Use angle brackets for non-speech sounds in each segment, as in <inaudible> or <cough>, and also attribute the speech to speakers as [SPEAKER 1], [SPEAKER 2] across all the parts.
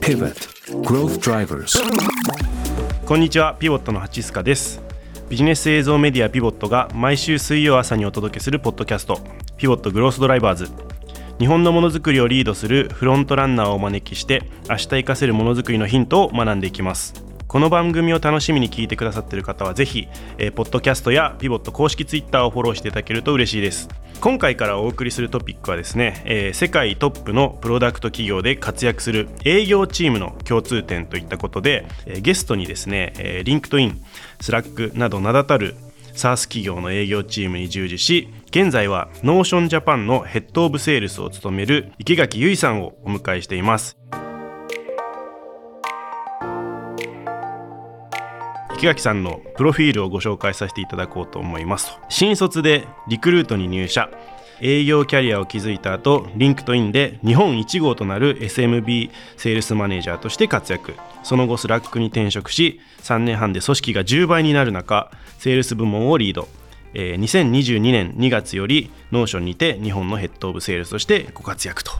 [SPEAKER 1] Pivot. Growth Drivers.
[SPEAKER 2] こんにちはピボットのハチスカです。ビジネス映像メディアピボットが毎週水曜朝にお届けするポッドキャストピボット Growth Drivers。日本のものづくりをリードするフロントランナーをお招きして明日活かせるものづくりのヒントを学んでいきます。この番組を楽しみに聞いてくださっている方はぜひ、えー、ポッドキャストやピボット公式ツイッターをフォローしていただけると嬉しいです。今回からお送りするトピックはですね、えー、世界トップのプロダクト企業で活躍する営業チームの共通点といったことで、えー、ゲストにですね、えー、リンクトインスラックなど名だたる SaaS 企業の営業チームに従事し現在はノーションジャパンの Head of Sales を務める生垣侑依さんをお迎えしています。生垣さんのプロフィールをご紹介させていただこうと思います。新卒でリクルートに入社。営業キャリアを築いた後リンクトインで日本1号となる SMB セールスマネージャーとして活躍。その後スラックに転職し3年半で組織が10倍になる中セールス部門をリード。えー、2022年2月よりノーションにて日本の Head of Sales としてご活躍と。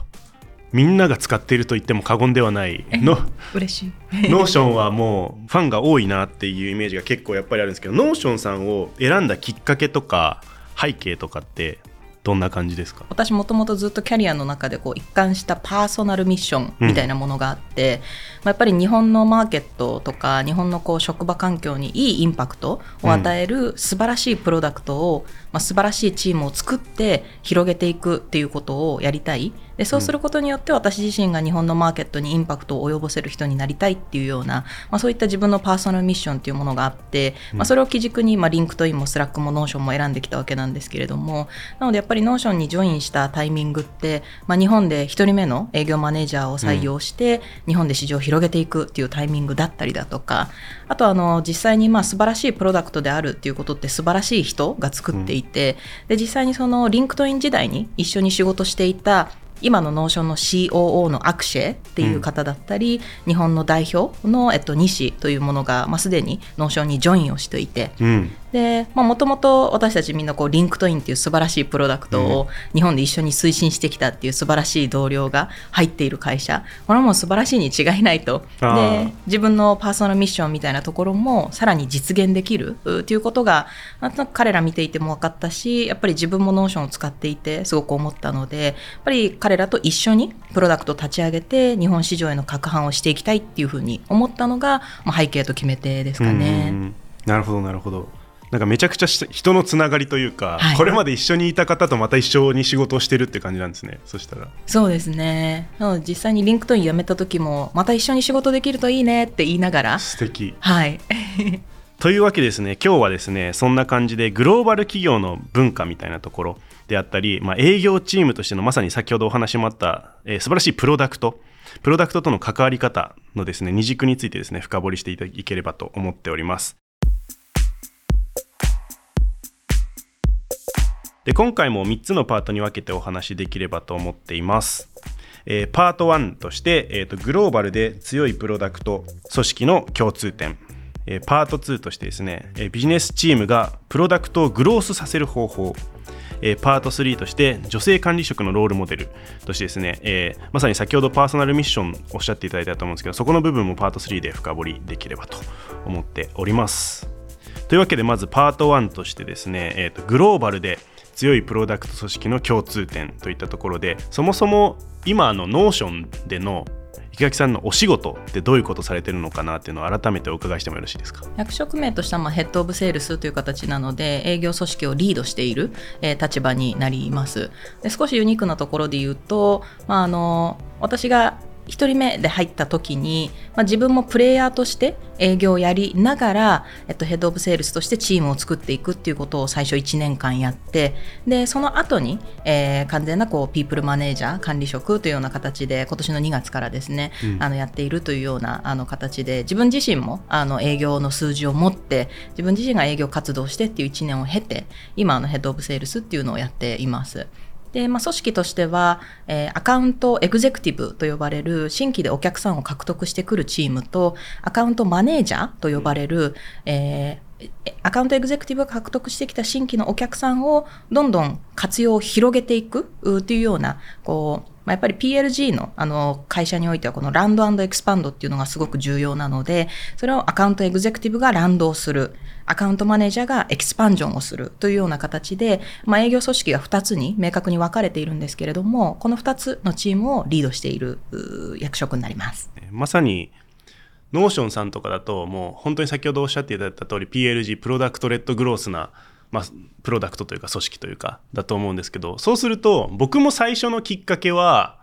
[SPEAKER 2] みんなが使っていると言っても過言ではないの
[SPEAKER 3] 嬉しい。
[SPEAKER 2] ノーションはもうファンが多いなっていうイメージが結構やっぱりあるんですけどノーションさんを選んだきっかけとか背景とかってどんな感じですか？
[SPEAKER 3] 私もともとずっとキャリアの中でこう一貫したパーソナルミッションみたいなものがあって、うん、まあ、やっぱり日本のマーケットとか日本のこう職場環境にいいインパクトを与える素晴らしいプロダクトを、まあ、素晴らしいチームを作って広げていくっていうことをやりたい。でそうすることによって私自身が日本のマーケットにインパクトを及ぼせる人になりたいっていうような、まあ、そういった自分のパーソナルミッションっていうものがあって、まあ、それを基軸に、まあ、リンクトインもスラックもノーションも選んできたわけなんですけれどもなのでやっぱりノーションにジョインしたタイミングって、まあ、日本で1人目の営業マネージャーを採用して、日本で市場を広げていくっていうタイミングだったりだとかあとあの実際にまあ素晴らしいプロダクトであるっていうことって素晴らしい人が作っていて、で実際にそのリンクトイン時代に一緒に仕事していた今のノーションの COO の Akshay っていう方だったり、うん、日本の代表の、えっと、西というものが、まあ、すでにノーションにジョインをしていて、うん、でもともと私たちみんなこうリンクトインっていう素晴らしいプロダクトを日本で一緒に推進してきたっていう素晴らしい同僚が入っている会社。これはもう素晴らしいに違いないと。で自分のパーソナルミッションみたいなところもさらに実現できるっていうことがなんとなく彼ら見ていても分かったしやっぱり自分もノーションを使っていてすごく思ったのでやっぱり彼らと一緒にプロダクトを立ち上げて日本市場への拡販をしていきたいっていうふうに思ったのが、まあ、背景と決め手ですかね。
[SPEAKER 2] なるほどなるほどなんかめちゃくちゃ人のつながりというか、はい、これまで一緒にいた方とまた一緒に仕事をしてるって感じなんですねそしたら。
[SPEAKER 3] そうですね。なので実際にリンクトイン辞めた時もまた一緒に仕事できるといいねって言いながら。
[SPEAKER 2] 素敵。
[SPEAKER 3] はい。<laughs>
[SPEAKER 2] というわけですね今日はですねそんな感じでグローバル企業の文化みたいなところであったり、まあ、営業チームとしてのまさに先ほどお話もあった、えー、素晴らしいプロダクト。プロダクトとの関わり方のですね二軸についてですね深掘りしていければと思っておりますで今回も3つのパートに分けてお話しできればと思っています。えー、パート1として、えーと、グローバルで強いプロダクト組織の共通点、えー、パート2としてですね、え、ビジネスチームがプロダクトをグロースさせる方法。え、パート3として女性管理職のロールモデルとしてですね、えー、まさに先ほどパーソナルミッションおっしゃっていただいたと思うんですけどそこの部分もパート3で深掘りできればと思っております。というわけでまずパート1としてですね、えーとグローバルで強いプロダクト組織の共通点といったところでそもそも今のノーションでの生垣さんのお仕事ってどういうことされてるのかなっていうのを改めてお伺いしてもよろしいですか？
[SPEAKER 3] 役職名としてはまあ Head of Sales という形なので営業組織をリードしている、えー、立場になります。で少しユニークなところで言うと、まあ、あの私が1人目で入った時に、まあ、自分もプレイヤーとして営業をやりながら、えっと、 Head of Sales としてチームを作っていくっていうことを最初1年間やってでその後に、えー、完全なこうピープルマネージャー管理職というような形で今年の2月からですね、うん、あのやっているというようなあの形で自分自身もあの営業の数字を持って自分自身が営業活動してっていう1年を経て今のヘッドオブセールスっていうのをやっています。で、まあ、組織としては、えー、アカウントエグゼクティブと呼ばれる新規でお客さんを獲得してくるチームと、アカウントマネージャーと呼ばれる、えー、アカウントエグゼクティブが獲得してきた新規のお客さんをどんどん活用を広げていくというような、こう、まあ、やっぱり PLG のあの会社においてはこのランドエクスパンドっていうのがすごく重要なので、それをアカウントエグゼクティブがランドをする。アカウントマネージャーがエキスパンジョンをするというような形で、まあ、営業組織が2つに明確に分かれているんですけれども、この2つのチームをリードしている役職になります。
[SPEAKER 2] まさにノーションさんとかだともう本当に先ほどおっしゃっていただいた通り PLG Product-Led Growth なまあ、プロダクトというか組織というかだと思うんですけどそうすると僕も最初のきっかけは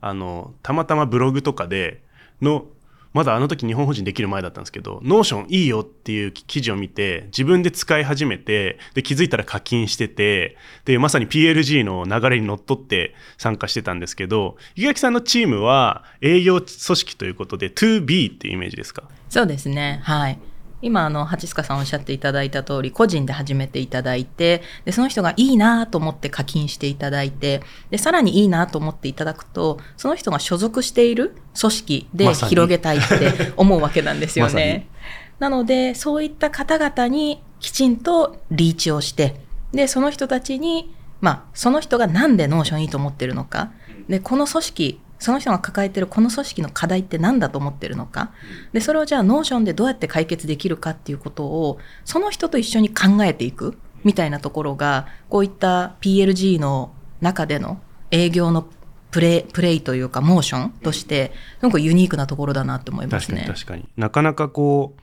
[SPEAKER 2] あのたまたまブログとかでのまだあの時日本法人できる前だったんですけど、ノーションいいよっていう記事を見て、自分で使い始めて、で、気づいたら課金してて、で、まさに PLG の流れにのっとって参加してたんですけど、生垣さんのチームは営業組織ということで 2B っていうイメージですか？
[SPEAKER 3] そうですね。はい。今あの八塚さんおっしゃっていただいた通り個人で始めていただいてでその人がいいなと思って課金していただいてでさらにいいなと思っていただくとその人が所属している組織で広げたいって <laughs> 思うわけなんですよね。ま、なのでそういった方々にきちんとリーチをしてでその人たちにまあその人がなんでノーションいいと思ってるのか。でこの組織その人が抱えてるこの組織の課題って何だと思ってるのか？でそれをじゃあノーションでどうやって解決できるかっていうことをその人と一緒に考えていく？みたいなところがこういった PLG の中での営業のプレイプレイというかモーションとしてすごくユニークなところだなと思いますね。
[SPEAKER 2] 確かになかなかこう、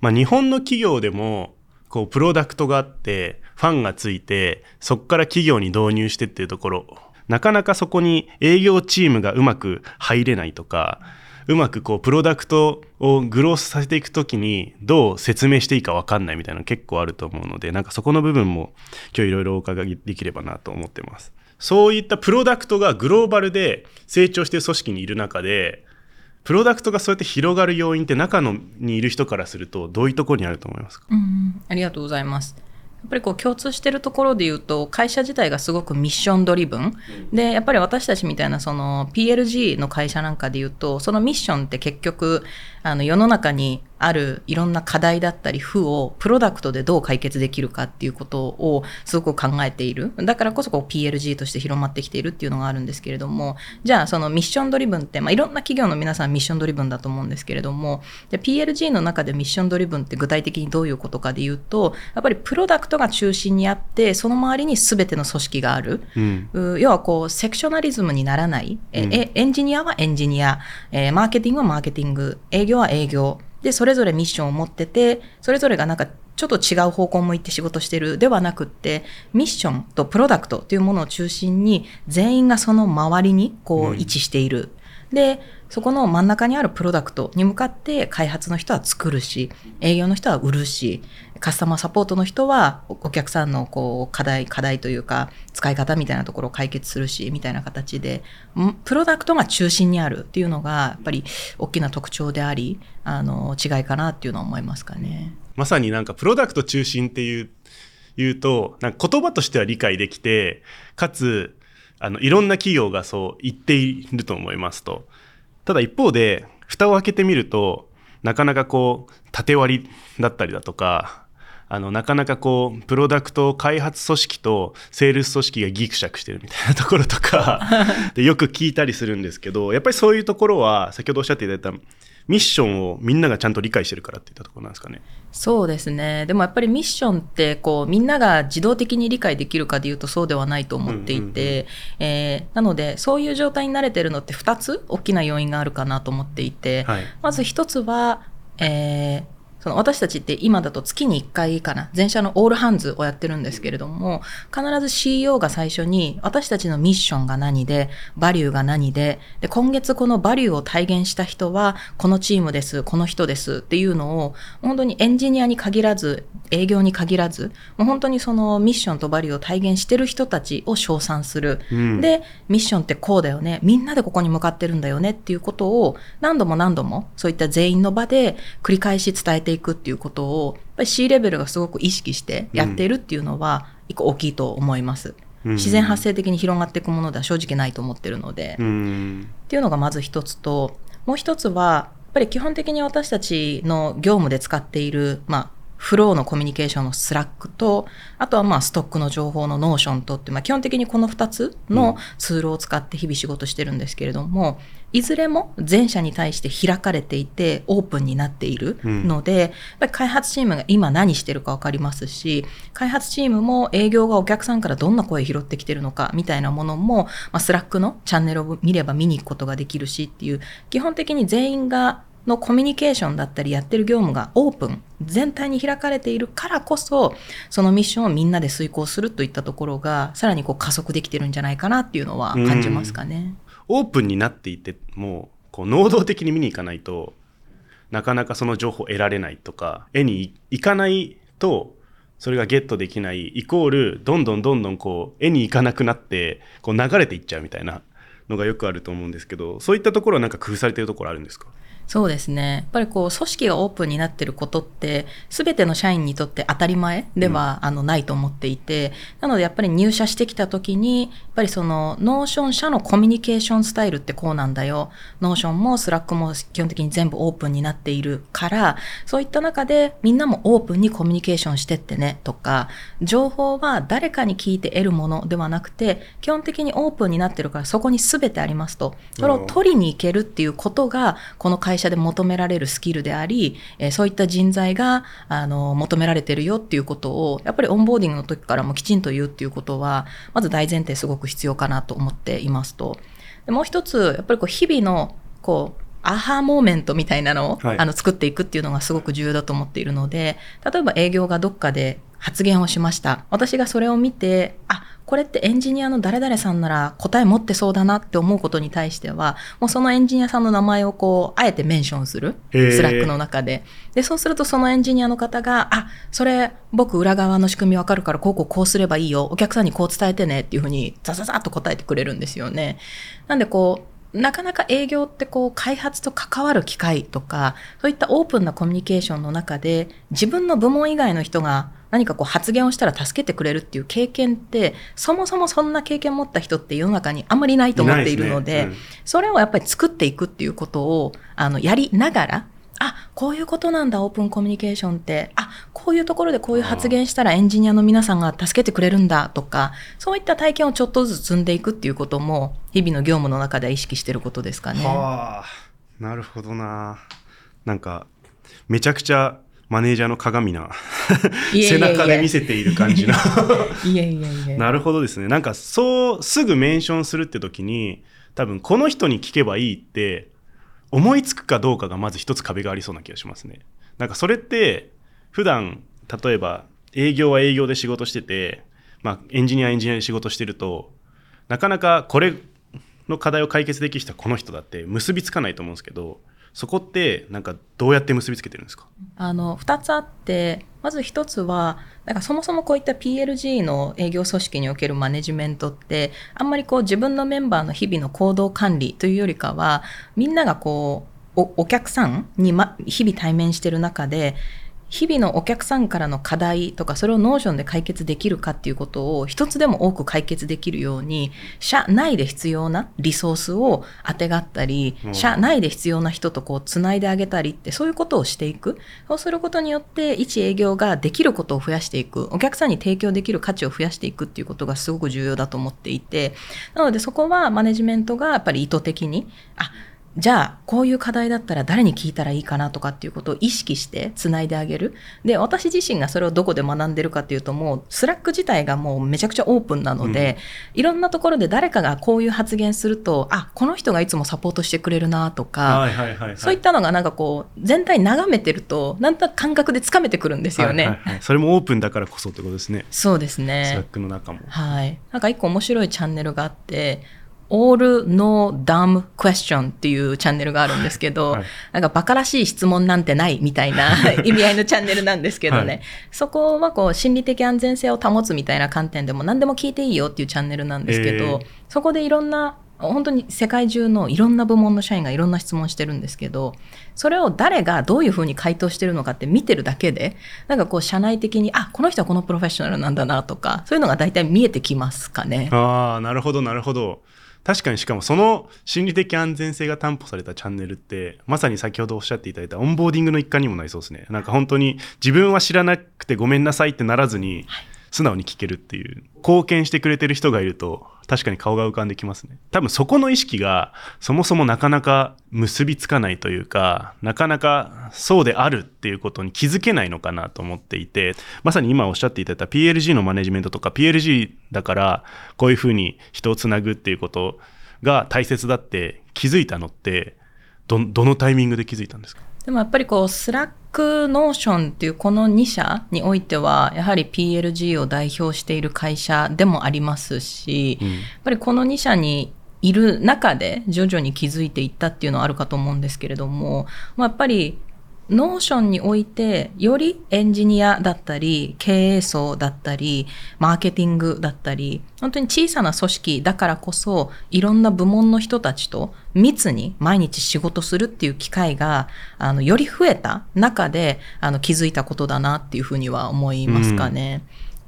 [SPEAKER 2] まあ、日本の企業でもこうプロダクトがあってファンがついてそこから企業に導入してっていうところなかなかそこに営業チームがうまく入れないとか、うまくこうプロダクトをグロースさせていくときにどう説明していいか分かんないみたいなの結構あると思うのでなんかそこの部分も今日いろいろお伺いできればなと思ってます。そういったプロダクトがグローバルで成長してる組織にいる中でプロダクトがそうやって広がる要因って中のにいる人からするとどういうところにあると思いますか、
[SPEAKER 3] うん、ありがとうございます。やっぱりこう共通してるところで言うと会社自体がすごくミッションドリブン。でやっぱり私たちみたいなその PLG の会社なんかで言うとそのミッションって結局あの世の中にあるいろんな課題だったり負をプロダクトでどう解決できるかっていうことをすごく考えている。だからこそこう PLG として広まってきているっていうのがあるんですけれども。じゃあそのミッションドリブンって、まあ、いろんな企業の皆さんミッションドリブンだと思うんですけれども。じゃ PLG の中でミッションドリブンって具体的にどういうことかで言うとやっぱりプロダクトが中心にあってその周りに全ての組織がある、うん、要はこうセクショナリズムにならない、うん、えエンジニアはエンジニア、えー、マーケティングはマーケティング。営業は営業で、それぞれミッションを持ってて、それぞれがなんかちょっと違う方向を向いて仕事してるではなくって、ミッションとプロダクトというものを中心に、全員がその周りにこう位置している。うん、で、そこの真ん中にあるプロダクトに向かって開発の人は作るし、営業の人は売るし、カスタマーサポートの人はお客さんのこう課題、課題というか使い方みたいなところを解決するし、みたいな形で、プロダクトが中心にあるっていうのがやっぱり大きな特徴であり、あの違いかなっていうのは思いますかね。
[SPEAKER 2] まさになんかプロダクト中心っていう言うと、なんか言葉としては理解できて、かつ、あの、いろんな企業がそう言っていると思いますと。ただ一方で、蓋を開けてみると、なかなかこう、縦割りだったりだとか、あの、なかなかこう、プロダクト開発組織とセールス組織がギクシャクしてるみたいなところとかでよく聞いたりするんですけど、やっぱりそういうところは、先ほどおっしゃっていただいたミッションをみんながちゃんと理解してるからっていったところなんですかね。
[SPEAKER 3] そうですね。でもやっぱりミッションってこうみんなが自動的に理解できるかでいうとそうではないと思っていて、えなのでそういう状態に慣れてるのって2つ大きな要因があるかなと思っていて、はい、まず1つは、えー、その私たちって今だと月に1回かな、全社のオールハンズをやってるんですけれども、必ず CEO が最初に私たちのミッションが何で、バリューが何で、で、今月このバリューを体現した人は、このチームです、この人ですっていうのを、本当にエンジニアに限らず、営業に限らず、もう本当にそのミッションとバリューを体現してる人たちを称賛する。うん、で、ミッションってこうだよね。みんなでここに向かってるんだよねっていうことを何度も何度もそういった全員の場で繰り返し伝えてていくっていうことを、やっぱり C レベルがすごく意識してやっているっていうのは、一個大きいと思います。自然発生的に広がっていくものでは正直ないと思ってるので、っていうのがまず一つと、もう一つは、やっぱり基本的に私たちの業務で使っている、まあ、フローのコミュニケーションのスラックと、あとはまあストックの情報のノーションとって、まあ基本的にこの2つのツールを使って日々仕事してるんですけれども、いずれも全社に対して開かれていてオープンになっているので、やっぱり開発チームが今何してるかわかりますし、開発チームも営業がお客さんからどんな声拾ってきてるのかみたいなものも、まあ、スラックのチャンネルを見れば見に行くことができるしっていう、基本的に全員がのコミュニケーションだったりやってる業務がオープン、全体に開かれているからこそ、そのミッションをみんなで遂行するといったところが、さらにこう加速できてるんじゃないかなっていうのは感じますかね。
[SPEAKER 2] オープンになっていてもこう能動的に見に行かないとなかなかその情報を得られないとか得に行かないとそれがゲットできないイコールどんどんどんどんこう得に行かなくなってこう流れていっちゃうみたいなのがよくあると思うんですけどそういったところはなんか工夫されてるところあるんですか？
[SPEAKER 3] そうですね。やっぱりこう、組織がオープンになっていることって、すべての社員にとって当たり前では、うん、あのないと思っていて、なのでやっぱり入社してきた時に、やっぱりその、ノーション社のコミュニケーションスタイルってこうなんだよ。ノーションもスラックも基本的に全部オープンになっているから、そういった中でみんなもオープンにコミュニケーションしてってねとか、情報は誰かに聞いて得るものではなくて、基本的にオープンになってるからそこに全てありますと。それを取りに行けるっていうことが、この会社で求められるスキルであり、えー、そういった人材が、あの、求められてるよっていうことを、やっぱりオンボーディングの時からもきちんと言うっていうことは、まず大前提すごく必要かなと思っていますと。でもう一つ、やっぱりこう、日々の、こう、 aha moment みたいなのを、はい、あの作っていくっていうのがすごく重要だと思っているので、例えば営業がどっかで発言をしました。私がそれを見て、あ、これってエンジニアの誰々さんなら答え持ってそうだなって思うことに対しては、もうそのエンジニアさんの名前をこう、あえてメンションする。スラックの中で。で、そうするとそのエンジニアの方が、あ、それ僕裏側の仕組みわかるから、こうこうこうすればいいよ。お客さんにこう伝えてねっていうふうに、ザザザっと答えてくれるんですよね。なんでこう、なかなか営業ってこう開発と関わる機会とか、そういったオープンなコミュニケーションの中で自分の部門以外の人が何かこう発言をしたら助けてくれるっていう経験って、そもそもそんな経験持った人って世の中にあんまりないと思っているので、でねうん、それをやっぱり作っていくっていうことを、あの、やりながら、あ、こういうことなんだ、オープンコミュニケーションって。あ、こういうところでこういう発言したらエンジニアの皆さんが助けてくれるんだとか、そういった体験をちょっとずつ積んでいくっていうことも、日々の業務の中では意識してることですかね。
[SPEAKER 2] はあ、なるほどな。なんか、めちゃくちゃマネージャーの鏡な背中で見せている感じの。
[SPEAKER 3] いやいやいや
[SPEAKER 2] なるほどですね。なんかそうすぐメンションするって時に多分この人に聞けばいいって思いつくかどうかがまず一つ壁がありそうな気がしますね。なんかそれって普段例えば営業は営業で仕事してて、まあ、エンジニアはエンジニアで仕事してるとなかなかこれの課題を解決できる人はこの人だって結びつかないと思うんですけどそこってなんかどうやって結びつけてるんですか？
[SPEAKER 3] あの2つあってまず1つはなんかそもそもこういった PLG の営業組織におけるマネジメントってあんまりこう自分のメンバーの日々の行動管理というよりかはみんながこうお客さんに、ま、日々対面してる中で日々のお客さんからの課題とか、それをノーションで解決できるかっていうことを一つでも多く解決できるように、社内で必要なリソースを当てがったり、社内で必要な人とこう繋いであげたりって、そういうことをしていく。そうすることによって、一営業ができることを増やしていく。お客さんに提供できる価値を増やしていくっていうことがすごく重要だと思っていて、なのでそこはマネジメントがやっぱり意図的に、あ、じゃあ、こういう課題だったら誰に聞いたらいいかなとかっていうことを意識して繋いであげる。で、私自身がそれをどこで学んでるかっていうと、もう、スラック自体がもうめちゃくちゃオープンなので、うん、いろんなところで誰かがこういう発言すると、あ、この人がいつもサポートしてくれるなとか、そういったのがなんかこう、全体眺めてると、なんとなく感覚でつかめてくるんですよね、はいはいはい。
[SPEAKER 2] それもオープンだからこそってことですね。
[SPEAKER 3] そうですね。
[SPEAKER 2] スラックの中も。
[SPEAKER 3] はい。なんか一個面白いチャンネルがあって、All No Dumb Question っていうチャンネルがあるんですけど、はい、なんかバカらしい質問なんてないみたいな意味合いのチャンネルなんですけどね、はい、そこはこう心理的安全性を保つみたいな観点でも何でも聞いていいよっていうチャンネルなんですけど、えー、そこでいろんな本当に世界中のいろんな部門の社員がいろんな質問してるんですけど、それを誰がどういうふうに回答してるのかって見てるだけで、なんかこう社内的に、あ、この人はこのプロフェッショナルなんだなとか、そういうのが大体見えてきますかね。
[SPEAKER 2] ああ、なるほど、なるほど。確かにしかもその心理的安全性が担保されたチャンネルってまさに先ほどおっしゃっていただいたオンボーディングの一環にもなりそうですね。なんか本当に自分は知らなくてごめんなさいってならずに素直に聞けるっていう。貢献してくれてる人がいると確かに顔が浮かんできますね。多分そこの意識がそもそもなかなか結びつかないというかなかなかそうであるっていうことに気づけないのかなと思っていてまさに今おっしゃっていただいた PLG のマネジメントとか PLG だからこういうふうに人をつなぐっていうことが大切だって気づいたのってどのタイミングで気づいたんですか？
[SPEAKER 3] でもやっぱりこう、スラック、ノーションっていうこの2社においては、やはり PLG を代表している会社でもありますし、
[SPEAKER 2] うん。
[SPEAKER 3] やっぱりこの2社にいる中で徐々に気づいていったっていうのはあるかと思うんですけれども、まあ、やっぱりノーションにおいてよりエンジニアだったり経営層だったりマーケティングだったり本当に小さな組織だからこそいろんな部門の人たちと密に毎日仕事するっていう機会があのより増えた中であの気づいたことだなっていうふうには思いますかね。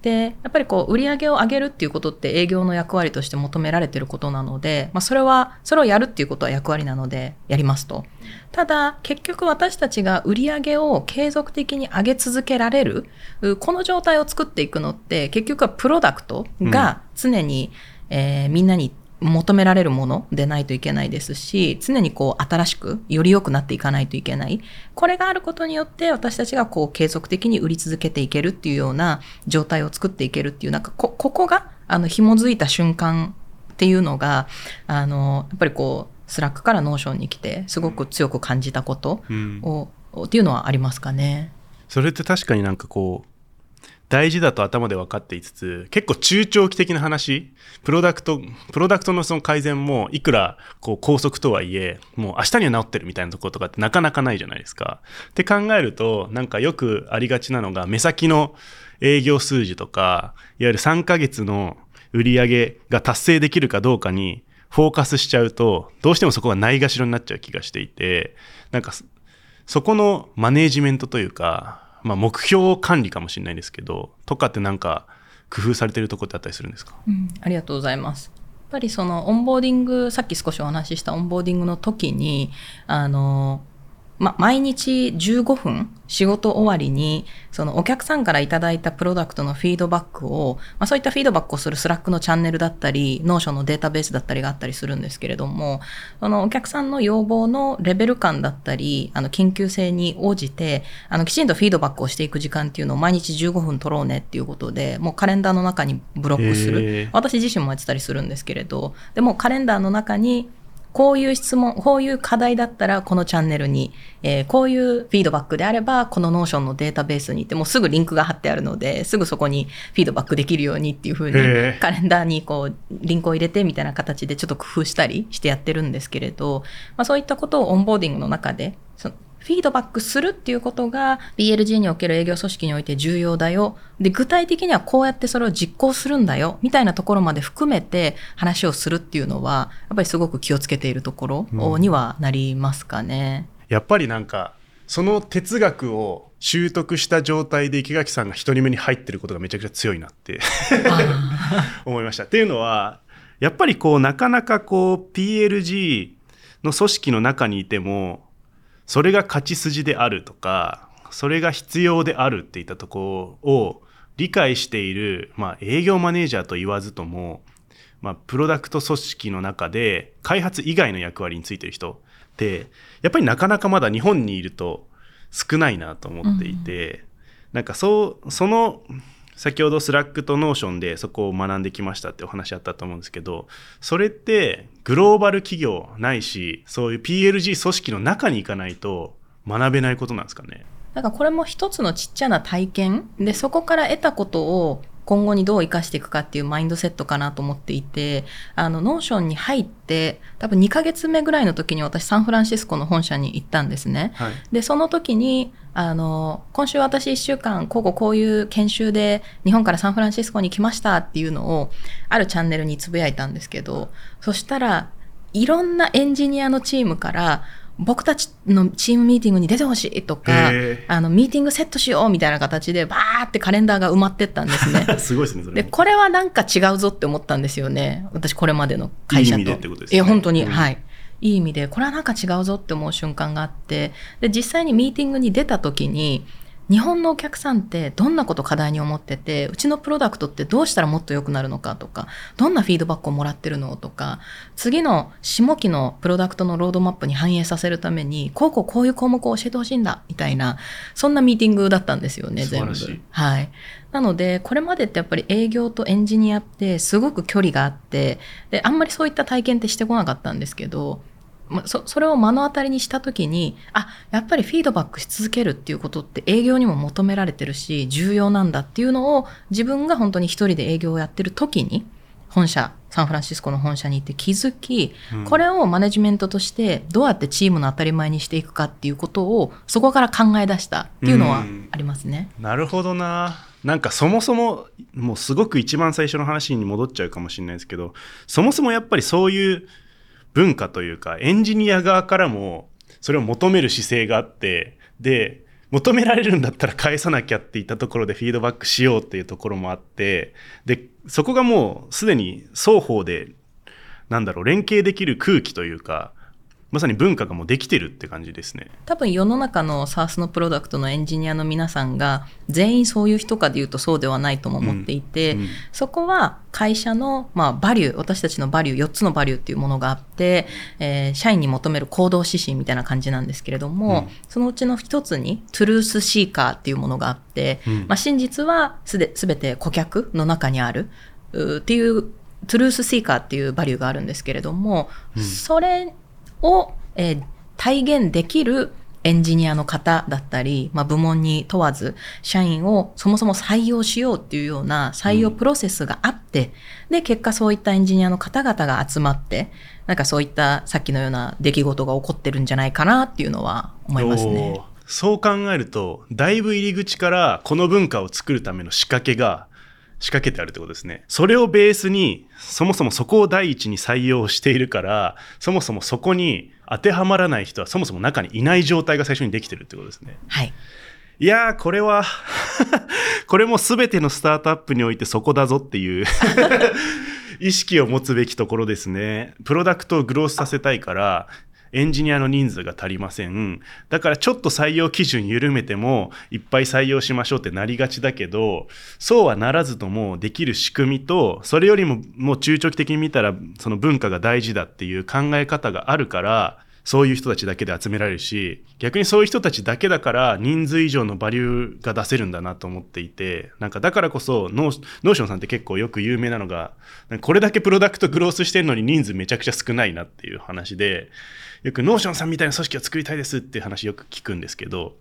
[SPEAKER 3] でやっぱりこう売り上げを上げるっていうことって営業の役割として求められてることなので、まあ、それはそれをやるっていうことは役割なのでやりますと。ただ結局私たちが売り上げを継続的に上げ続けられるうこの状態を作っていくのって結局はプロダクトが常に、えーみんなに求められるものでないといけないですし、常にこう新しくより良くなっていかないといけない。これがあることによって私たちがこう継続的に売り続けていけるっていうような状態を作っていけるっていう、なんかこ、ここがあの紐づいた瞬間っていうのが、あの、やっぱりこう、スラックからノーションに来て、すごく強く感じたこと、
[SPEAKER 2] うん
[SPEAKER 3] を、っていうのはありますかね。
[SPEAKER 2] それって確かになんかこう大事だと頭で分かっていつつ結構中長期的な話プロダクトプロダクトのその改善もいくらこう高速とはいえもう明日には治ってるみたいなところとかってなかなかないじゃないですか。って考えるとなんかよくありがちなのが目先の営業数字とかいわゆる3ヶ月の売り上げが達成できるかどうかにフォーカスしちゃうとどうしてもそこがないがしろになっちゃう気がしていてなんかそこのマネージメントというか、まあ、目標管理かもしれないですけどとかってなんか工夫されてるとこってあったりするんですか？
[SPEAKER 3] うん、ありがとうございます。やっぱりそのオンボーディング、さっき少しお話ししたオンボーディングの時に、あの、ま、毎日15分仕事終わりに、そのお客さんからいただいたプロダクトのフィードバックを、まあ、そういったフィードバックをするスラックのチャンネルだったり、ノーションのデータベースだったりがあったりするんですけれども、そのお客さんの要望のレベル感だったり、あの緊急性に応じて、あのきちんとフィードバックをしていく時間っていうのを毎日15分取ろうねっていうことで、もうカレンダーの中にブロックする、へ
[SPEAKER 2] ー。
[SPEAKER 3] 私自身もやってたりするんですけれど、でもカレンダーの中に、こういう質問、こういう課題だったらこのチャンネルに、えーこういうフィードバックであればこのノーションのデータベースに行ってもうすぐリンクが貼ってあるので、すぐそこにフィードバックできるようにっていう風に
[SPEAKER 2] へー。
[SPEAKER 3] カレンダーにこうリンクを入れてみたいな形でちょっと工夫したりしてやってるんですけれど、まあ、そういったことをオンボーディングの中でフィードバックするっていうことが PLG における営業組織において重要だよ。で、具体的にはこうやってそれを実行するんだよ。みたいなところまで含めて話をするっていうのは、やっぱりすごく気をつけているところにはなりますかね。
[SPEAKER 2] やっぱりなんかその哲学を習得した状態で池垣さんが一人目に入ってることがめちゃくちゃ強いなって <laughs> 思いました。っていうのはやっぱりこうなかなかこう PLG の組織の中にいてもそれが勝ち筋であるとかそれが必要であるっていったところを理解している、まあ、営業マネージャーと言わずとも、まあ、プロダクト組織の中で開発以外の役割についてる人ってやっぱりなかなかまだ日本にいると少ないなと思っていて、なんかそうその先ほどスラックとノーションでそこを学んできましたってお話あったと思うんですけどそれってグローバル企業ないしそういう PLG 組織の中に行かないと学べないことなんですかね？
[SPEAKER 3] なんかこれも一つのちっちゃな体験で、そこから得たことを今後にどう活かしていくかっていうマインドセットかなと思っていて、あの、ノーションに入って、多分2ヶ月目ぐらいの時に私サンフランシスコの本社に行ったんですね。
[SPEAKER 2] はい
[SPEAKER 3] で、その時に、あの、今週私1週間、こうこうこういう研修で日本からサンフランシスコに来ましたっていうのを、あるチャンネルにつぶやいたんですけど、そしたら、いろんなエンジニアのチームから、僕たちのチームミーティングに出てほしいとかあのミーティングセットしようみたいな形でバーってカレンダーが埋まってったんですね。<laughs>
[SPEAKER 2] すごいですねそれ。
[SPEAKER 3] でこれはなんか違うぞって思ったんですよね。私これまでの会社と。
[SPEAKER 2] いい意味でってことですね。
[SPEAKER 3] 本当に、
[SPEAKER 2] うん
[SPEAKER 3] はい。いい意味でこれはなんか違うぞって思う瞬間があって。で実際にミーティングに出た時に日本のお客さんってどんなこと課題に思っててうちのプロダクトってどうしたらもっと良くなるのかとかどんなフィードバックをもらってるのとか次の下期のプロダクトのロードマップに反映させるためにこうこうこういう項目を教えてほしいんだみたいなそんなミーティングだったんですよね全部。はい、なのでこれまでってやっぱり営業とエンジニアってすごく距離があってであんまりそういった体験ってしてこなかったんですけどまそそれを目の当たりにした時にあやっぱりフィードバックし続けるっていうことって営業にも求められてるし重要なんだっていうのを自分が本当に一人で営業をやってる時に本社サンフランシスコの本社に行って気づき、
[SPEAKER 2] うん
[SPEAKER 3] これをマネジメントとしてどうやってチームの当たり前にしていくかっていうことをそこから考え出したっていうのは
[SPEAKER 2] うん
[SPEAKER 3] ありますね。
[SPEAKER 2] なるほどな。なんかそもそも、もうすごく一番最初の話に戻っちゃうかもしれないですけど、そもそもやっぱりそういう文化というか、エンジニア側からもそれを求める姿勢があって、で、求められるんだったら返さなきゃって言ったところでフィードバックしようっていうところもあって、で、そこがもうすでに双方で、なんだろう、連携できる空気というか、まさに文化がもうできてるって感じですね。
[SPEAKER 3] 多分世の中の SARS のプロダクトのエンジニアの皆さんが全員そういう人かでいうとそうではないとも思っていて、
[SPEAKER 2] うんうん
[SPEAKER 3] そこは会社の、まあ、バリュー私たちのバリュー4つのバリューっていうものがあって、えー社員に求める行動指針みたいな感じなんですけれども、
[SPEAKER 2] うん。
[SPEAKER 3] そのうちの一つにトゥルースシーカーっていうものがあって、
[SPEAKER 2] うん。
[SPEAKER 3] まあ、真実はすで全て顧客の中にあるっていうトゥルースシーカーっていうバリューがあるんですけれども、それを、えー体現できるエンジニアの方だったり、まあ、部門に問わず社員をそもそも採用しようっていうような採用プロセスがあって、で結果そういったエンジニアの方々が集まってなんかそういったさっきのような出来事が起こってるんじゃないかなっていうのは思いますね。
[SPEAKER 2] そう考えるとだいぶ入り口からこの文化を作るための仕掛けが仕掛けてあるってことですね。それをベースにそもそもそこを第一に採用しているからそもそもそこに当てはまらない人はそもそも中にいない状態が最初にできてるってことですね。
[SPEAKER 3] はい。
[SPEAKER 2] いやーこれは <laughs> これも全てのスタートアップにおいてそこだぞっていう <laughs> 意識を持つべきところですね。プロダクトをグロースさせたいから、エンジニアの人数が足りません。だからちょっと採用基準緩めても、いっぱい採用しましょうってなりがちだけど、そうはならずともできる仕組みと、それよりももう中長期的に見たら、その文化が大事だっていう考え方があるから、そういう人たちだけで集められるし、逆にそういう人たちだけだから人数以上のバリューが出せるんだなと思っていて、なんかだからこそノーノーションさんって結構よく有名なのが、これだけプロダクトグロースしてるのに人数めちゃくちゃ少ないなっていう話で、よくノーションさんみたいな組織を作りたいですっていう話よく聞くんですけど、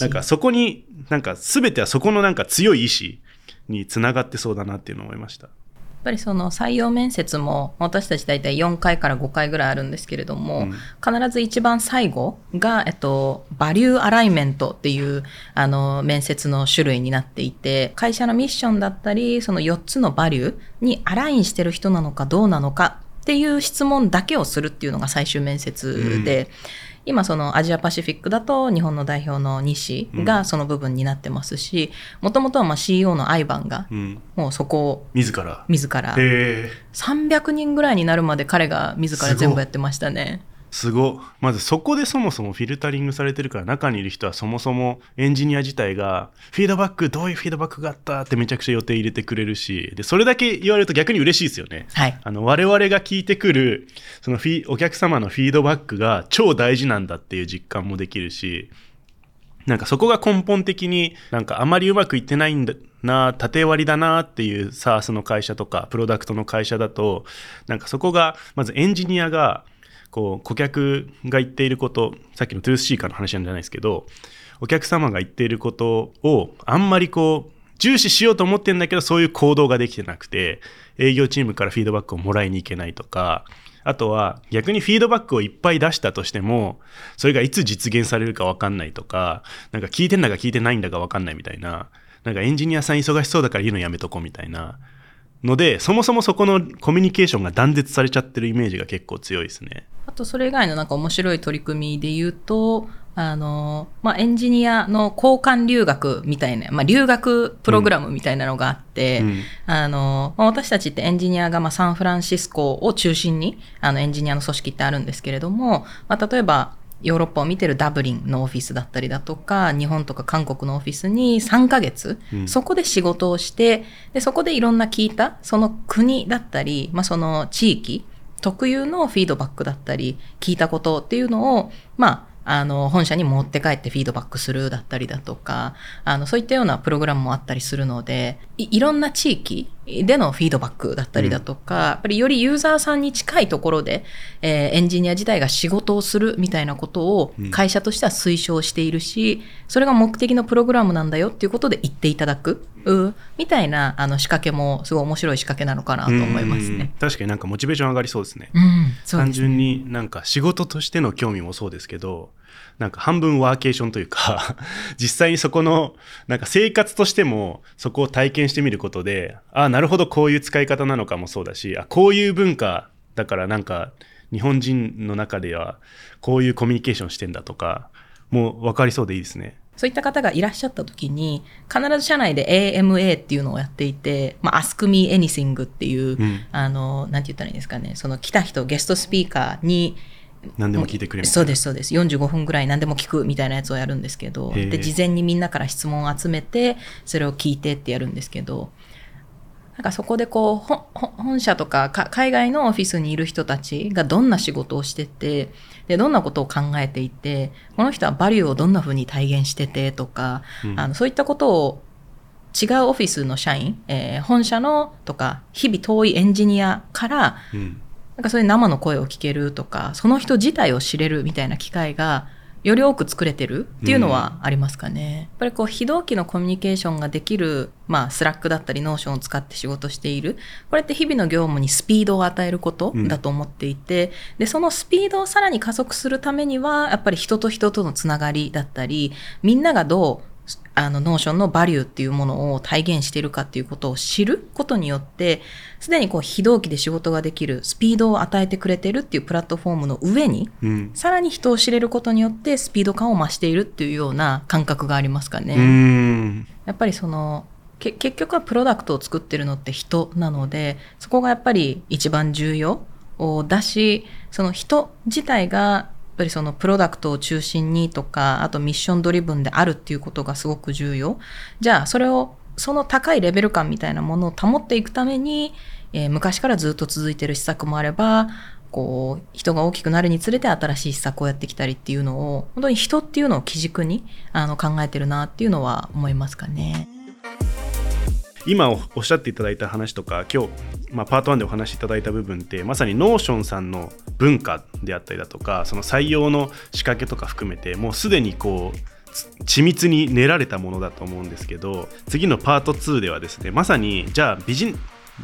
[SPEAKER 2] なんかそこに、なんか全てはそこのなんか強い意志につながってそうだなっていうのを思いました。
[SPEAKER 3] やっぱりその採用面接も私たち大体4回から5回ぐらいあるんですけれども、
[SPEAKER 2] うん
[SPEAKER 3] 必ず一番最後が、えっと、バリューアライメントっていうあの面接の種類になっていて会社のミッションだったりその4つのバリューにアラインしてる人なのかどうなのかっていう質問だけをするっていうのが最終面接で、今そのアジアパシフィックだと日本の代表の西がその部分になってますしもともとはまあ CEO のアイバンが
[SPEAKER 2] うん。
[SPEAKER 3] もうそこを
[SPEAKER 2] 自ら。
[SPEAKER 3] 自ら
[SPEAKER 2] へえ。
[SPEAKER 3] 300人ぐらいになるまで彼が自ら全部やってましたね。
[SPEAKER 2] すごまずそこでそもそもフィルタリングされてるから中にいる人はそもそもエンジニア自体がフィードバックどういうフィードバックがあったってめちゃくちゃ予定入れてくれるしでそれだけ言われると逆に嬉しいですよね。
[SPEAKER 3] はい。
[SPEAKER 2] あの我々が聞いてくるそのフィお客様のフィードバックが超大事なんだっていう実感もできるしなんかそこが根本的になんかあまりうまくいってないんだな縦割りだなっていう SARS の会社とかプロダクトの会社だとなんかそこがまずエンジニアがこう顧客が言っていることさっきのトゥースシーカーの話なんじゃないですけどお客様が言っていることをあんまりこう重視しようと思ってんだけどそういう行動ができてなくて営業チームからフィードバックをもらいに行けないとかあとは逆にフィードバックをいっぱい出したとしてもそれがいつ実現されるか分かんないとかなんか聞いてんだか聞いてないんだか分かんないみたいななんかエンジニアさん忙しそうだから言うのやめとこうみたいなのでそもそもそこのコミュニケーションが断絶されちゃってるイメージが結構強いですね。
[SPEAKER 3] あとそれ以外のなんか面白い取り組みで言うと、あの、まあ、エンジニアの交換留学みたいな、まあ、留学プログラムみたいなのがあって、
[SPEAKER 2] うん。
[SPEAKER 3] あの、まあ私たちってエンジニアがまあサンフランシスコを中心にあのエンジニアの組織ってあるんですけれども、まあ、例えばヨーロッパを見てるダブリンのオフィスだったりだとか、日本とか韓国のオフィスに3ヶ月、
[SPEAKER 2] うん。
[SPEAKER 3] そこで仕事をして、で、そこでいろんな聞いた、その国だったり、まあ、その地域、特有のフィードバックだったり、聞いたことっていうのを、まあ、あの、本社に持って帰ってフィードバックするだったりだとか、あの、そういったようなプログラムもあったりするので、いいろんな地域でのフィードバックだったりだとか、やっぱりよりユーザーさんに近いところで、えーエンジニア自体が仕事をするみたいなことを
[SPEAKER 2] うん
[SPEAKER 3] 会社としては推奨しているし、それが目的のプログラムなんだよっていうことで言っていただく、うみたいなあの仕掛けもすごい面白い仕掛けなのかなと思います
[SPEAKER 2] うん
[SPEAKER 3] ね。
[SPEAKER 2] 確かになんかモチベーション上がりそうですね。
[SPEAKER 3] うん、すね
[SPEAKER 2] 純になんか仕事としての興味もそうですけど、なんか半分ワーケーションというか、<laughs> 実際にそこの、なんか生活としてもそこを体験してみることで、ああ、なるほどこういう使い方なのかもそうだし、あこういう文化だからなんか日本人の中ではこういうコミュニケーションしてんだとか、もう分かりそうでいいですね。
[SPEAKER 3] そういった方がいらっしゃった時に、必ず社内で AMA っていうのをやっていて、まあ、Ask Me Anything っていう、
[SPEAKER 2] うん
[SPEAKER 3] あの、なんて言ったらいいんですかね、その来た人、ゲストスピーカーに、
[SPEAKER 2] 何でも聞いてくれ
[SPEAKER 3] そうです、そうです。45分ぐらい何でも聞くみたいなやつをやるんですけど、で、事前にみんなから質問を集めて、それを聞いてってやるんですけど、なんかそこでこう、本社とかか海外のオフィスにいる人たちがどんな仕事をしてて、で、どんなことを考えていて、この人はバリューをどんな風に体現しててとか、
[SPEAKER 2] うん
[SPEAKER 3] あのそういったことを違うオフィスの社員、えー本社のとか、日々遠いエンジニアから、
[SPEAKER 2] うん。
[SPEAKER 3] なんかそういう生の声を聞けるとか、その人自体を知れるみたいな機会が、より多く作れてるっていうのはありますかね。やっぱりこう、非同期のコミュニケーションができる、まあ、スラックだったり、ノーションを使って仕事している。これって日々の業務にスピードを与えることだと思っていて、で、そのスピードをさらに加速するためには、やっぱり人と人とのつながりだったり、みんながどう、あの、ノーションのバリューっていうものを体現しているかっていうことを知ることによって、すでにこう、非同期で仕事ができる、スピードを与えてくれてるっていうプラットフォームの上に、
[SPEAKER 2] うん。
[SPEAKER 3] さらに人を知れることによってスピード感を増しているっていうような感覚がありますかね。やっぱりその、け結局はプロダクトを作ってるのって人なので、そこがやっぱり一番重要だし、その人自体が、ぱりそのプロダクトを中心にとか、あとミッションドリブンであるっていうことがすごく重要。じゃあ、それを、その高いレベル感みたいなものを保っていくために、えー昔からずっと続いてる施策もあれば、こう、人が大きくなるにつれて新しい施策をやってきたりっていうのを、本当に人っていうのを基軸にあの考えてるなっていうのは思いますかね。
[SPEAKER 2] 今おっしゃっていただいた話とか今日、まあ、パート1でお話しいただいた部分ってまさにノーションさんの文化であったりだとかその採用の仕掛けとか含めてもうすでにこう緻密に練られたものだと思うんですけど次のパート2ではですねまさにじゃあビジ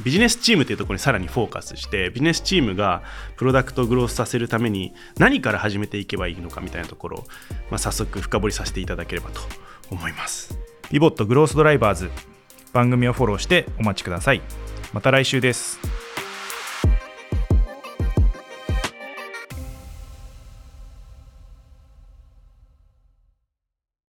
[SPEAKER 2] ビジネスチームというところにさらにフォーカスしてビジネスチームがプロダクトをグロースさせるために何から始めていけばいいのかみたいなところを、まあ、早速深掘りさせていただければと思います。
[SPEAKER 4] ピボットグロースドライバーズ番組をフォローしてお待ちください。また来週です。